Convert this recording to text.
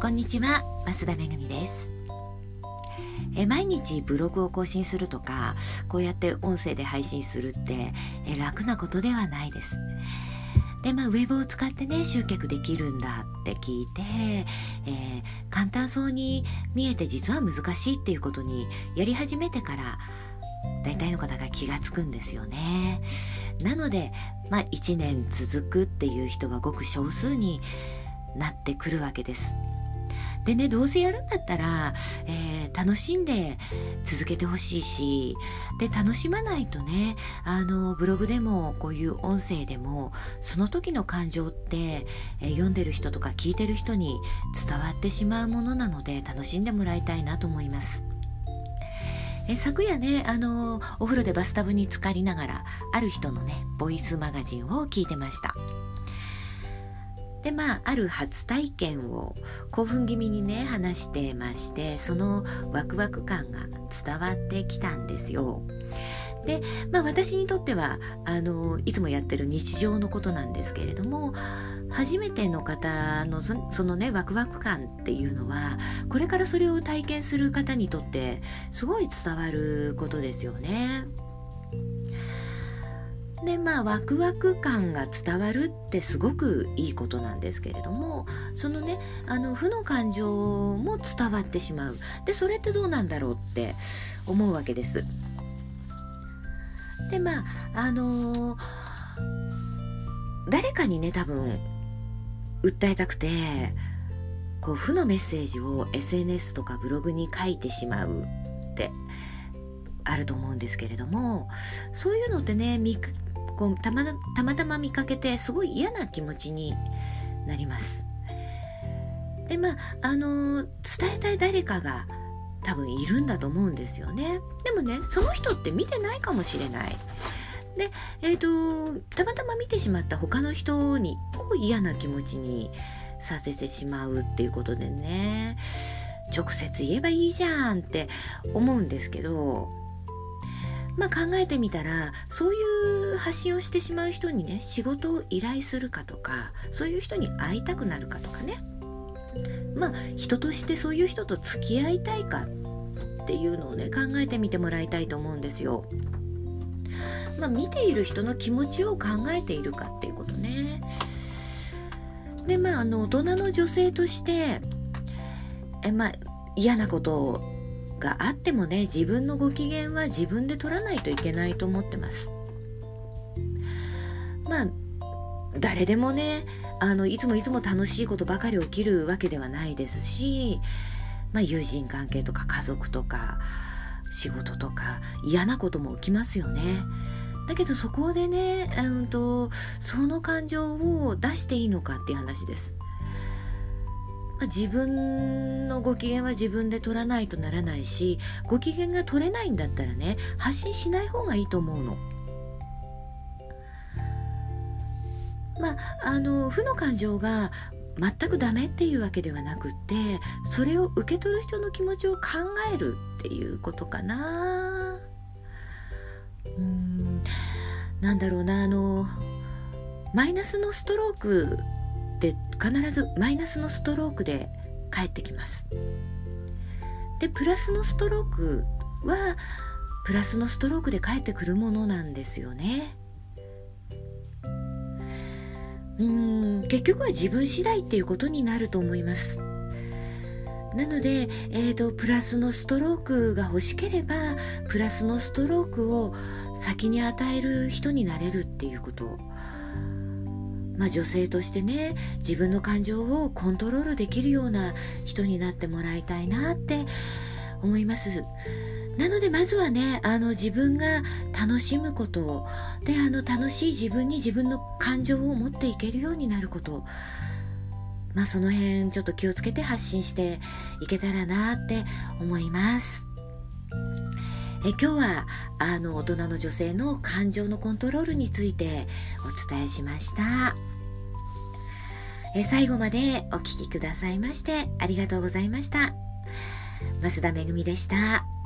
こんにちは増田めぐみです。え毎日ブログを更新するとかこうやって音声で配信するってえ楽なことではないです。でまあウェブを使ってね集客できるんだって聞いて、えー、簡単そうに見えて実は難しいっていうことにやり始めてから大体の方が気がつくんですよね。なのでまあ1年続くっていう人はごく少数になってくるわけです。でねどうせやるんだったら、えー、楽しんで続けてほしいしで楽しまないとねあのブログでもこういう音声でもその時の感情って、えー、読んでる人とか聞いてる人に伝わってしまうものなので楽しんでもらいたいなと思います。え昨夜ねあのお風呂でバスタブに浸かりながらある人のねボイスマガジンを聞いてました。でまあある初体験を興奮気味にね話してましてそのワクワク感が伝わってきたんですよ。でまあ私にとってはあのいつもやってる日常のことなんですけれども初めての方のそのねワクワク感っていうのはこれからそれを体験する方にとってすごい伝わることですよね。でまあワクワク感が伝わるってすごくいいことなんですけれどもそのねあの負の感情も伝わってしまうでそれってどうなんだろうって思うわけです。でまああのー、誰かにね多分訴えたくてこう負のメッセージを SNS とかブログに書いてしまうってあると思うんですけれどもそういうのってねこうたまたまたま見かけてすごい嫌な気持ちになります。でまああの伝えたい誰かが多分いるんだと思うんですよね。でもねその人って見てないかもしれない。でえ、ー、とたまたま見てしまった他の人にこう嫌な気持ちにさせてしまうっていうことでね直接言えばいいじゃんって思うんですけどまあ、考えてみたらそういう発信をしてしまう人にね仕事を依頼するかとかそういう人に会いたくなるかとかねまあ人としてそういう人と付き合いたいかっていうのをね考えてみてもらいたいと思うんですよ。まあ、見ている人の気持ちを考えているかっていうことね。でまああの大人の女性としてえまあ嫌なことをがあってもね自分のご機嫌は自分で取らないといけないと思ってます。まあ誰でもねあのいつもいつも楽しいことばかり起きるわけではないですし、まあ、友人関係とか家族とか仕事とか嫌なことも起きますよね。だけどそこでね、うんとその感情を出していいのかっていう話です。まあ、自分のご機嫌は自分で取らないとならないしご機嫌が取れないんだったらね発信しない方がいいと思うの。まあ、あの負の感情が全くダメっていうわけではなくってそれを受け取る人の気持ちを考えるっていうことかなうんなんだろうなあのマイナスのストロークって必ずマイナスのストロークで返ってきます。でプラスのストロークはプラスのストロークで返ってくるものなんですよね。うん結局は自分次第っていうことになると思います。なので、えーと、プラスのストロークが欲しければプラスのストロークを先に与える人になれるっていうこと。まあ、女性としてね自分の感情をコントロールできるような人になってもらいたいなって思います。なのでまずはねあの自分が楽しむことであの楽しい自分に自分の感情を持っていけるようになることまあその辺ちょっと気をつけて発信していけたらなって思います。え今日はあの大人の女性の感情のコントロールについてお伝えしましたえ最後までお聴きくださいましてありがとうございました増田めぐみでした。